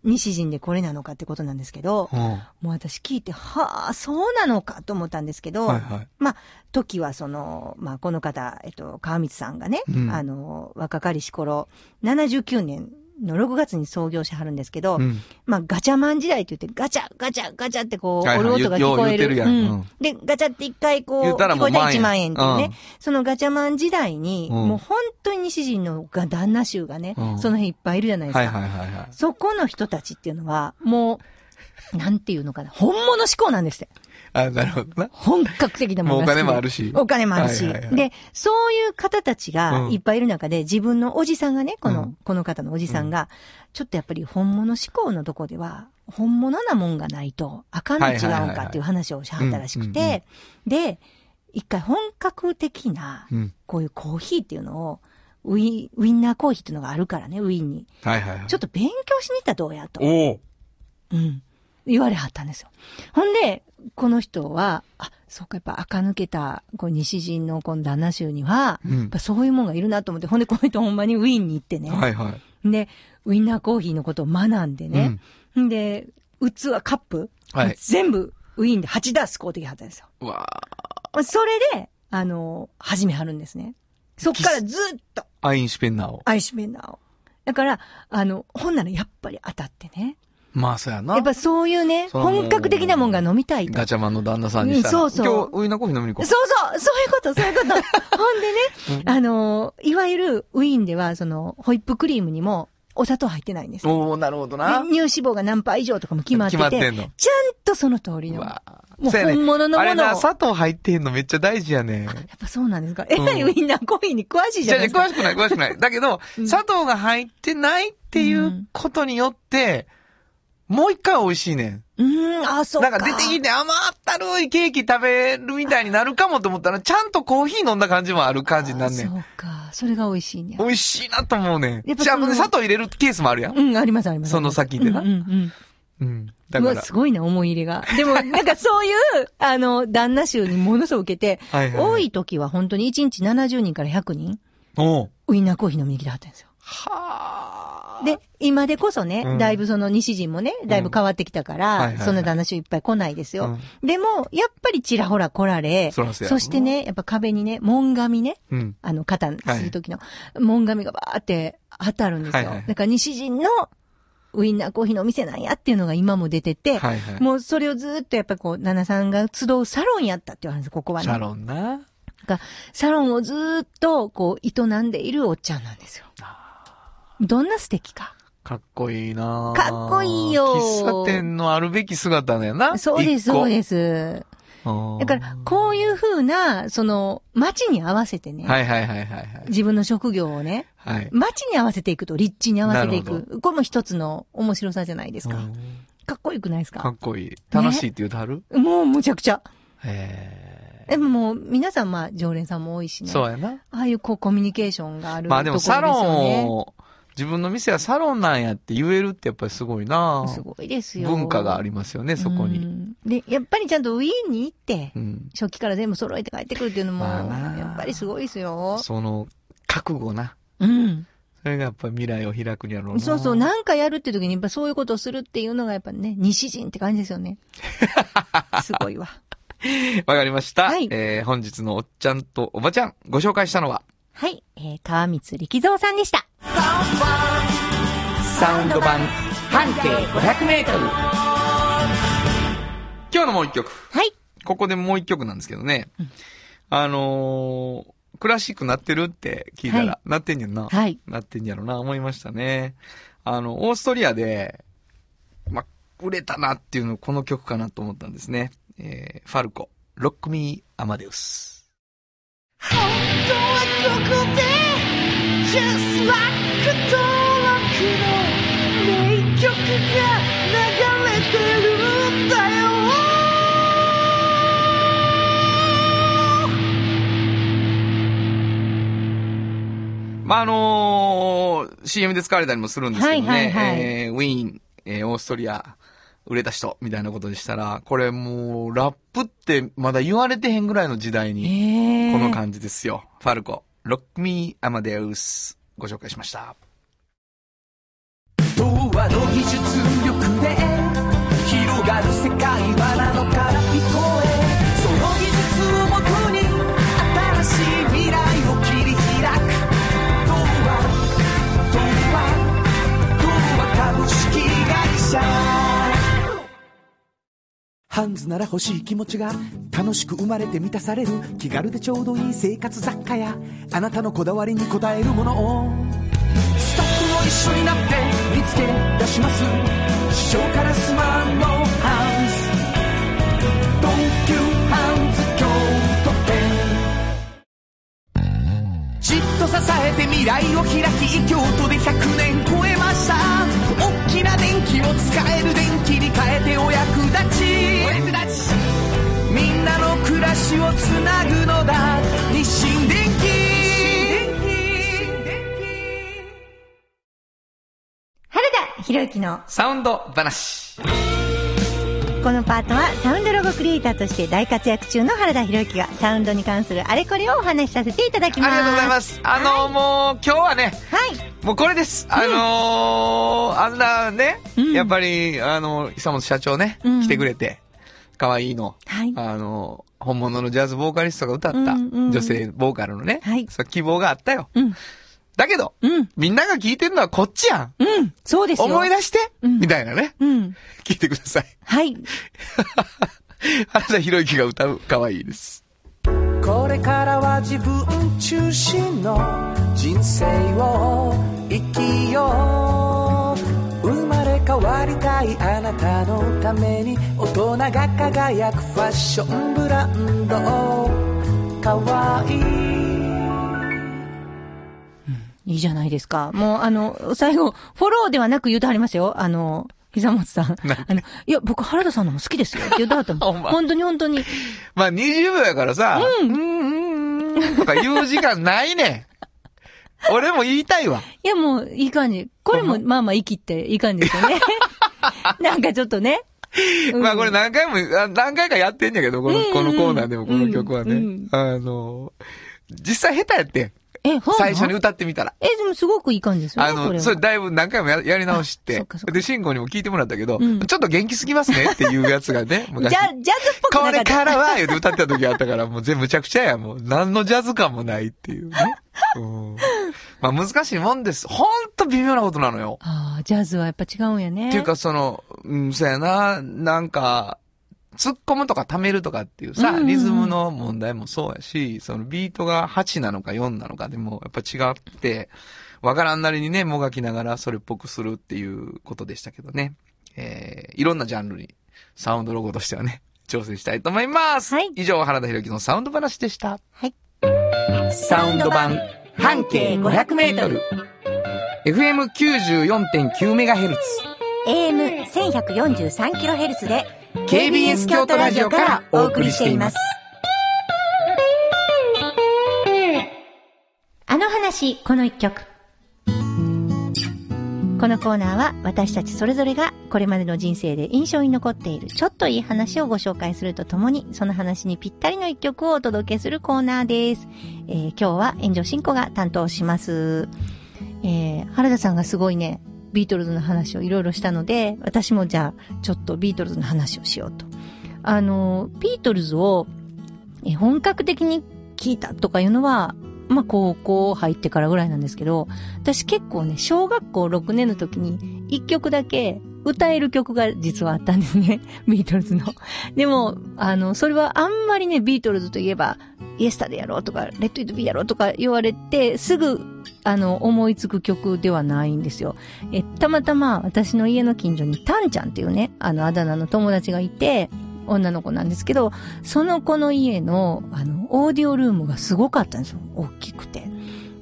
西陣でこれなのかってことなんですけど、うん。はもう私聞いて、はあ、そうなのかと思ったんですけど、いはい。まあ、時はその、まあ、この方、えっと、川光さんがね、うんあの、若かりし頃、79年の6月に創業しはるんですけど、うん。まあ、ガチャマン時代って言って、ガチャ、ガチャ、ガチャってこう、はいはいおる音が聞こえる。るううんで、ガチャって一回こう、聞こえたら万円1万円っていうね。うんそのガチャマン時代に、うんもう本当に西陣のが旦那衆がね、うんその辺いっぱいいるじゃないですか。はいはいはいはい。そこの人たちっていうのは、もう、なんていうのかな、本物志向なんですって。あ、なるほどな。本格的なものもうお金もあるしお金もあるし。はいはいはいで、そういう方たちがうんいっぱいいる中で、自分のおじさんがね、この、うんこの方のおじさんが、ちょっとやっぱり本物志向のとこでは、本物なもんがないと、あかんの違うんかっていう話をしはったらしくて、で、一回本格的な、うん。こういうコーヒーっていうのを、ウィウィンナーコーヒーっていうのがあるからね、ウィーンに。はいはいはい。ちょっと勉強しに行ったらどうやと。おおうん。言われはったんですよ。ほんで、この人は、あ、そうか、やっぱ垢抜けた、こう、西陣のこの旦那州には、うんやっぱそういうもんがいるなと思って、ほんで、この人ほんまにウィーンに行ってね。はいはい。で、ウィンナーコーヒーのことを学んでね。んで、器、カップ、はい全部、ウィーンで8ダース買うてきはったんですよ。わそれで、あの、始めはるんですね。そっからずっと、ーアインシュペンナーを。アイシュベンナーを。だから、あの、ほんならやっぱり当たってね。まあ、そうやな。やっぱそういうね、本格的なもんが飲みたいと。ガチャマンの旦那さんにしたら。うんそうそう今日、ウインナーコーヒー飲みに行こそうそう、そういうこと、そういうこと。(laughs) ほんでね、あの、いわゆるウィーンでは、その、ホイップクリームにもお砂糖入ってないんです。おおなるほどでな。乳脂肪が何パー以上とかも決まってて、決まってんのちゃんとその通りの。もう本物のものをあれな、砂糖入ってんのめっちゃ大事やね。っぱそうなんですか。えらいウィンナーコーヒーに詳しいじじゃゃないですか。詳しくない、詳しくない。だけど、砂糖が入ってないっていうことによって、もう一回美味しいねん。うーん、あ、そうか。なんか出てきて甘ったるいケーキ食べるみたいになるかもと思ったら、ちゃんとコーヒー飲んだ感じもある感じになんね。あそうんか。それが美味しいね。美味しいなと思うねん。やっぱじゃあ、砂糖入れるケースもあるやん。うん、ありますあります。その先でなうんうんうん。うん。だから。すごいな、思い入れが。でも、なんかそういう、あの、旦那衆にものすごく受けて、はいはいはい多い時は本当に1日70人から100人、おうウインナーコーヒー飲みに来てはったんですよ。はあ。で、今でこそね、うんだいぶその西陣もね、だいぶ変わってきたから、はいはいはいそんな旦那衆いっぱい来ないですよ。でも、やっぱりちらほら来られ、そしてね、やっぱ壁にね、門紙ね、うん。あの、肩する時の、門紙がバーって当たるんですよ。はいはいだから西陣のウインナーコーヒーのお店なんやっていうのが今も出てて、はいはい。もうそれをずっとやっぱこう、ナナさんが集うサロンやったっていう話、ここはね。シャロンな。がサロンをずーっとこう、営んでいるおっちゃんなんですよ。どんな素敵か？かっこいいなかっこいいよ喫茶店のあるべき姿だよな。そうです、そうす。です。だから、こういう風な、その、街に合わせてね、はいはいはいはいはい。自分の職業をね、はい。街に合わせていくと、立地に合わせていく。これも一つの面白さじゃないですか。うんかっこよくないですか？かっこいい。楽しいって言うとはる？もうむちゃくちゃ。へでももう、皆さんまあ、常連さんも多いしえ。ね。そうやな。ああいうこう、コミュニケーションがあるまあでもサロンを、自分の店はサロンなんやって言えるってやっぱりすごいなすごいですよ。文化がありますよね、そこうに。んで、やっぱりちゃんとウィーンに行って、うん。食器から全部揃えて帰ってくるっていうのも、やっぱりすごいですよ。その、覚悟な。うん。それがやっぱり未来を開くにやろうな。そうそう、なんかやるって時にやっぱそういうことをするっていうのがやっぱね、西人って感じですよね。(laughs) すごいわ。わかりました。はいえー、本日のおっちゃんとおばちゃん、ご紹介したのは、はい、えー、川光力蔵さんでした。サウンド版半径500メートル。今日のもう一曲。はい。ここでもう一曲なんですけどね。あのークラシックなってるって聞いたら、はなってんねんな。はい。なってんやろな、思いましたね。あの、オーストリアで、ま、売れたなっていうのこの曲かなと思ったんですね。えー、ファルコ、ロックミーアマデウス。本当はここで Just like 登録の名曲が流れてるんだよまあ、あのー CM で使われたりもするんですけどね。はいはいはいえーウィーン、えーオーストリア、売れた人、みたいなことでしたら、これもう、ラップってまだ言われてへんぐらいの時代に、えこの感じですよ。ファルコ、ロックミーアマデウス、ご紹介しました。童話の技術力で広がる世界はなのから聞こえハンズなら欲しい気持ちが楽しく生まれて満たされる気軽でちょうどいい生活雑貨やあなたのこだわりに応えるものを。スタッフも一緒になって見つけ出します。地上からスマンのハンズ。東急ハンズ京都店。じっと支えて未来を開き京都で100年超えました。きな電気を使える電気に変えてお役立ち。お役立ちみんなの暮らしをつなぐのだ。日清電気原田博之の。サウンド話。このパートはサウンドロゴクリエイターとして大活躍中の原田博之がサウンドに関するあれこれをお話しさせていただきます。ありがとうございます。あのーもう、今日はね、はい。もうこれです。あのーあんなね、うんやっぱり、あの、久本社長ね、うん来てくれて、可愛いの。はい。あの、本物のジャズボーカリストが歌った、うんうん女性ボーカルのね、はい希望があったよ。うん。だけど、うん。みんなが聞いてるのはこっちやん。うん。そうですよ。思い出して、うんみたいなね。うん。聞いてください。はい。(laughs) 原田博之が歌う可愛いです。これからは自分中心の人生を生きよう生まれ変わりたいあなたのために大人が輝くファッションブランドかわいいいいじゃないですか。もう、あの、最後、フォローではなく言うとはりますよ。あの、膝本さん。あの、いや、僕、原田さんのも好きですよ。って言うとはったも (laughs) ほん本当に本当に。まあ、20秒やからさ、うん、うん、うん、うん、とか言う時間ないねん。(laughs) 俺も言いたいわ。いや、もう、いい感じ。これも、ま？あまあ、生きって、いい感じですよね。(laughs) なんかちょっとね。うんまあこれ何回も、あ何回かやってんやけど、この、このコーナーでもこの曲はね。うんあの、実際下手やってん。え、ほんま最初に歌ってみたら。え、でもすごくいい感じですよね。あの、それだいぶ何回もややり直してで、慎吾にも聞いてもらったけど、うんちょっと元気すぎますねっていうやつがね、ジャ、昔。ジャズっぽくこれなからは、言うて歌ってた時あったから、もう全部むちゃくちゃや、もう。何のジャズ感もないっていうね。うん。まあ難しいもんです。ほんと微妙なことなのよ。ああ、ジャズはやっぱ違うんやね。っていうか、その、うん、そうやな、なんか、突っ込むとか溜めるとかっていうさ、リズムの問題もそうやし、そのビートが8なのか4なのかでもやっぱ違って、わからんなりにね、もがきながらそれっぽくするっていうことでしたけどね。えー、いろんなジャンルに、サウンドロゴとしてはね、挑戦したいと思います。はい以上、原田博之のサウンド話でした。はい。サウンド版、半径500メートル。FM94.9MHz。AM1143kHz で KBS 京都ラジオからお送りしています。あの話、この一曲。このコーナーは私たちそれぞれがこれまでの人生で印象に残っているちょっといい話をご紹介するとともにその話にぴったりの一曲をお届けするコーナーです。えー今日は炎上進行が担当します。えー原田さんがすごいね、ビートルズの話をいろいろしたので、私もじゃあちょっとビートルズの話をしようと。あの、ビートルズをえ本格的に聞いたとかいうのは、まあ、高校入ってからぐらいなんですけど、私結構ね、小学校6年の時に一曲だけ歌える曲が実はあったんですね。(laughs) ビートルズの。でも、あの、それはあんまりね、ビートルズといえば、イエスタでやろうとか、レッドイットビーやろうとか言われて、すぐ、あの、思いつく曲ではないんですよ。え、たまたま私の家の近所にタンちゃんっていうね、あの、あだ名の友達がいて、女の子なんですけど、その子の家の、あの、オーディオルームがすごかったんですよ。大きくて。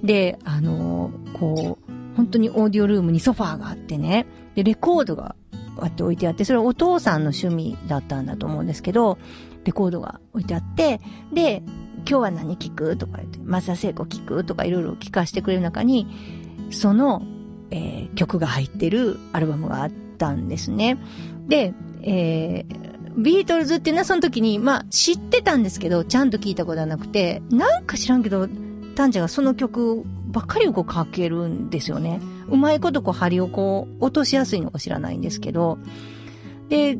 で、あの、こう、本当にオーディオルームにソファーがあってね、で、レコードがこうやって置いてあって、それはお父さんの趣味だったんだと思うんですけど、レコードが置いてあって、で、今日は何聞くとか言って、松田聖子聞くとかいろいろ聞かせてくれる中に、その、えー曲が入ってるアルバムがあったんですね。で、えービートルズっていうのはその時に、まあ知ってたんですけど、ちゃんと聞いたことはなくて、なんか知らんけど、ンちゃがその曲ばっかりをこうかけるんですよね。うまいことこう針をこう落としやすいのか知らないんですけど、で、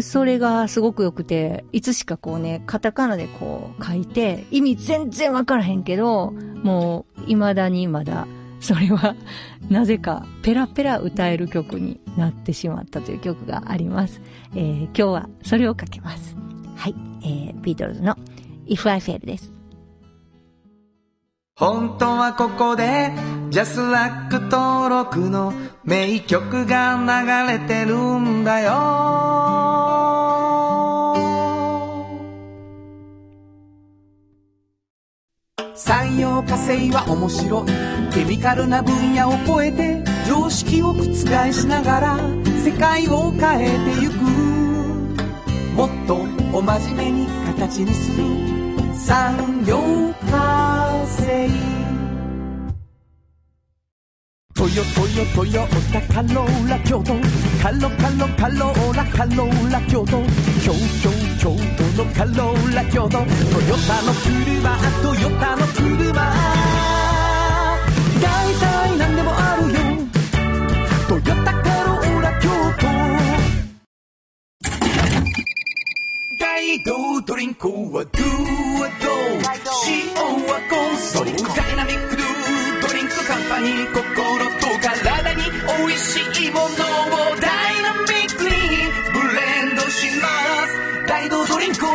それがすごく良くて、いつしかこうね、カタカナでこう書いて、意味全然わからへんけど、もう未だにまだ、それは、(laughs) なぜかペラペラ歌える曲になってしまったという曲があります。えー今日はそれをかけます。はい、えー、ビートルズの If I Fail です。本当はここでジャスラック登録の名曲が流れてるんだよ。産業化成は面白い。ケミカルな分野を超えて常識を覆しながら世界を変えてゆく。もっとお真面目に形にする。産業化成トヨトヨトヨタカローラ京都。カロカロカローラカローラ京都。京京京都のカローラ京都。トヨタの車。トヨタの車大体何でもあるよ。トヨタカローラ大道ドリンクはドゥはド塩はコンソーダイナミックドゥドリンクカンパニー心と体に美味しいものをダイナミックにブレンドします。大道ドリンク。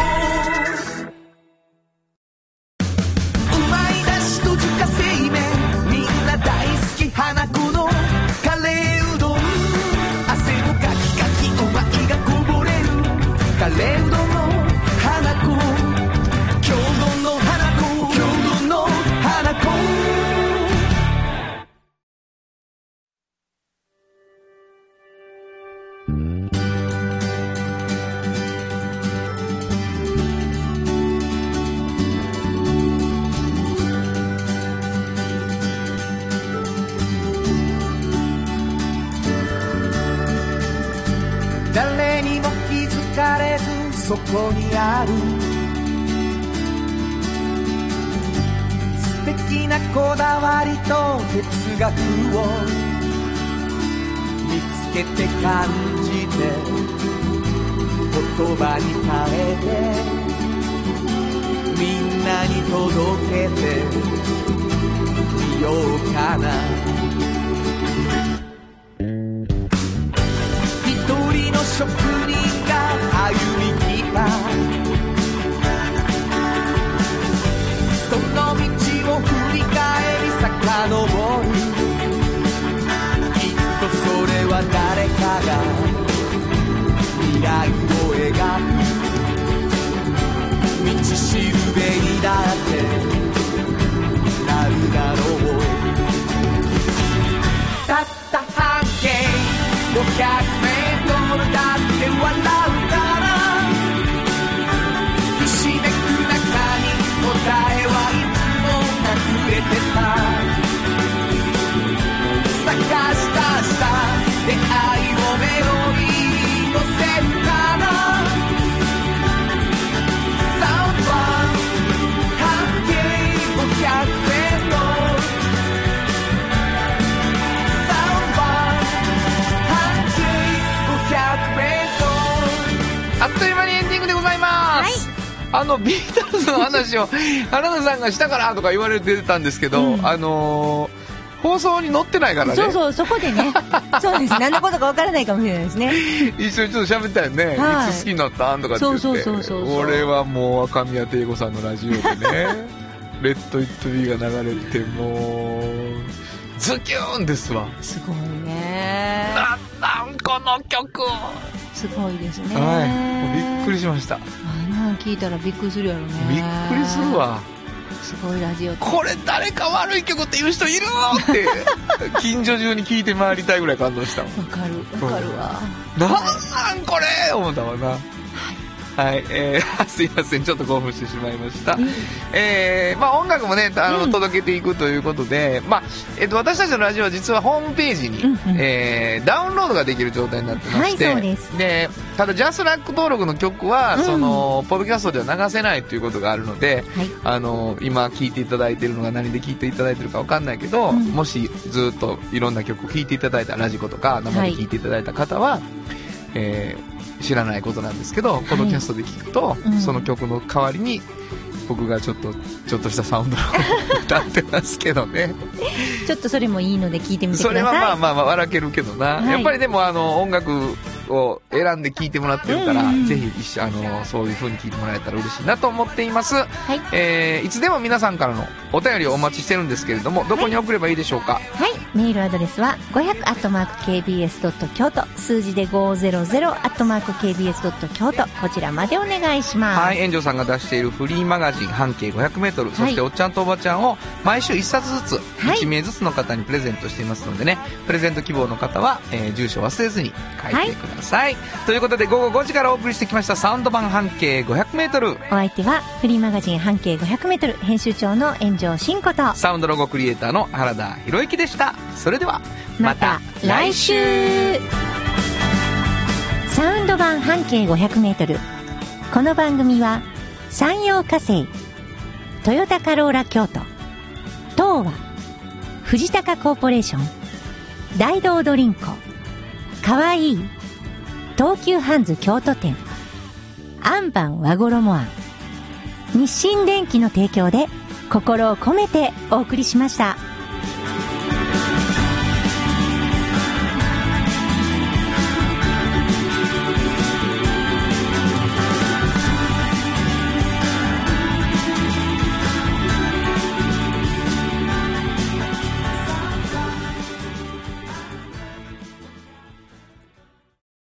る。素敵なこだわりと哲学を見つけて感じて言葉に変えてみんなに届けてみようかな。一人の職人が歩み来た。が未来を描く道しるべにだって。の、ビートルズの話を、原田さんがしたからとか言われてたんですけど、うんあのー放送に載ってないからね。そうそう、そこでね。(laughs) そうです。何のことかわからないかもしれないですね。一緒にちょっと喋ったよね、はいい、つ好きになった？んとかって言ってそうそうそうそうそう俺はもう赤宮帝子さんのラジオでね「(laughs) レッド・イット・ビー」が流れてもうズキューンですわすごいね。なんなんこの曲すごいですね。はいびっくりしましたあん聞いたらびっくりするやろね。びっくりする。わすごいラジオ。これ誰か悪い曲って言う人いるのって (laughs) 近所中に聞いて回りたいぐらい感動したわわかる、わかるわ。なんなんこれ？思ったわなはい、えー、(laughs) すいません、ちょっと興奮してしまいました。えー、まあ音楽もね、あの、うん。届けていくということで、まあ、えっ、と、私たちのラジオは実はホームページに、うんうん。えー、ダウンロードができる状態になってまして、はいです。で、ただ、ジャスラック登録の曲は、うん。その、ポッドキャストでは流せないということがあるので、はい。あの今聴いていただいてるのが何で聴いていただいてるかわかんないけど、うん。もしずっといろんな曲を聴いていただいたラジコとか生で聴いていただいた方は、えー知らないことなんですけど、ポッドキャストで聞くと、うん。その曲の代わりに僕がちょっとちょっとしたサウンドを歌ってますけどね。(laughs) ちょっとそれもいいので聞いてみてくそれださい。はまあまあまあ笑けるけどな、はい。やっぱりでもあの音楽を選んで聴いてもらってるから、ぜひ一緒あのそういう風に聴いてもらえたら嬉しいなと思っています、はい。えーいつでも皆さんからのお便りをお待ちしてるんですけれどもどこに送ればいいでしょうか、はい。メールアドレスは500 kbs 京都。数字で500 kbs 京都。こちらまでお願いします。はい、園長さんが出しているフリーマガジン半径 500m、そしておっちゃんとおばちゃんを毎週1冊ずつ、はい。1名ずつの方にプレゼントしていますのでね、プレゼント希望の方は、えー住所忘れずに書いてください。ということで午後5時からお送りしてきましたサウンド版半径 500m。お相手はフリーマガジン半径 500m 編集長の炎上真子とサウンドロゴクリエイターの原田博之でした。それでは、また来週サウンド版半径 500m この番組は山陽火星トヨタカローラ京都東和藤高コーポレーション大道ドリンコかわいい東急ハンズ京都店アンバン和衣あん日清電機の提供で心を込めてお送りしました。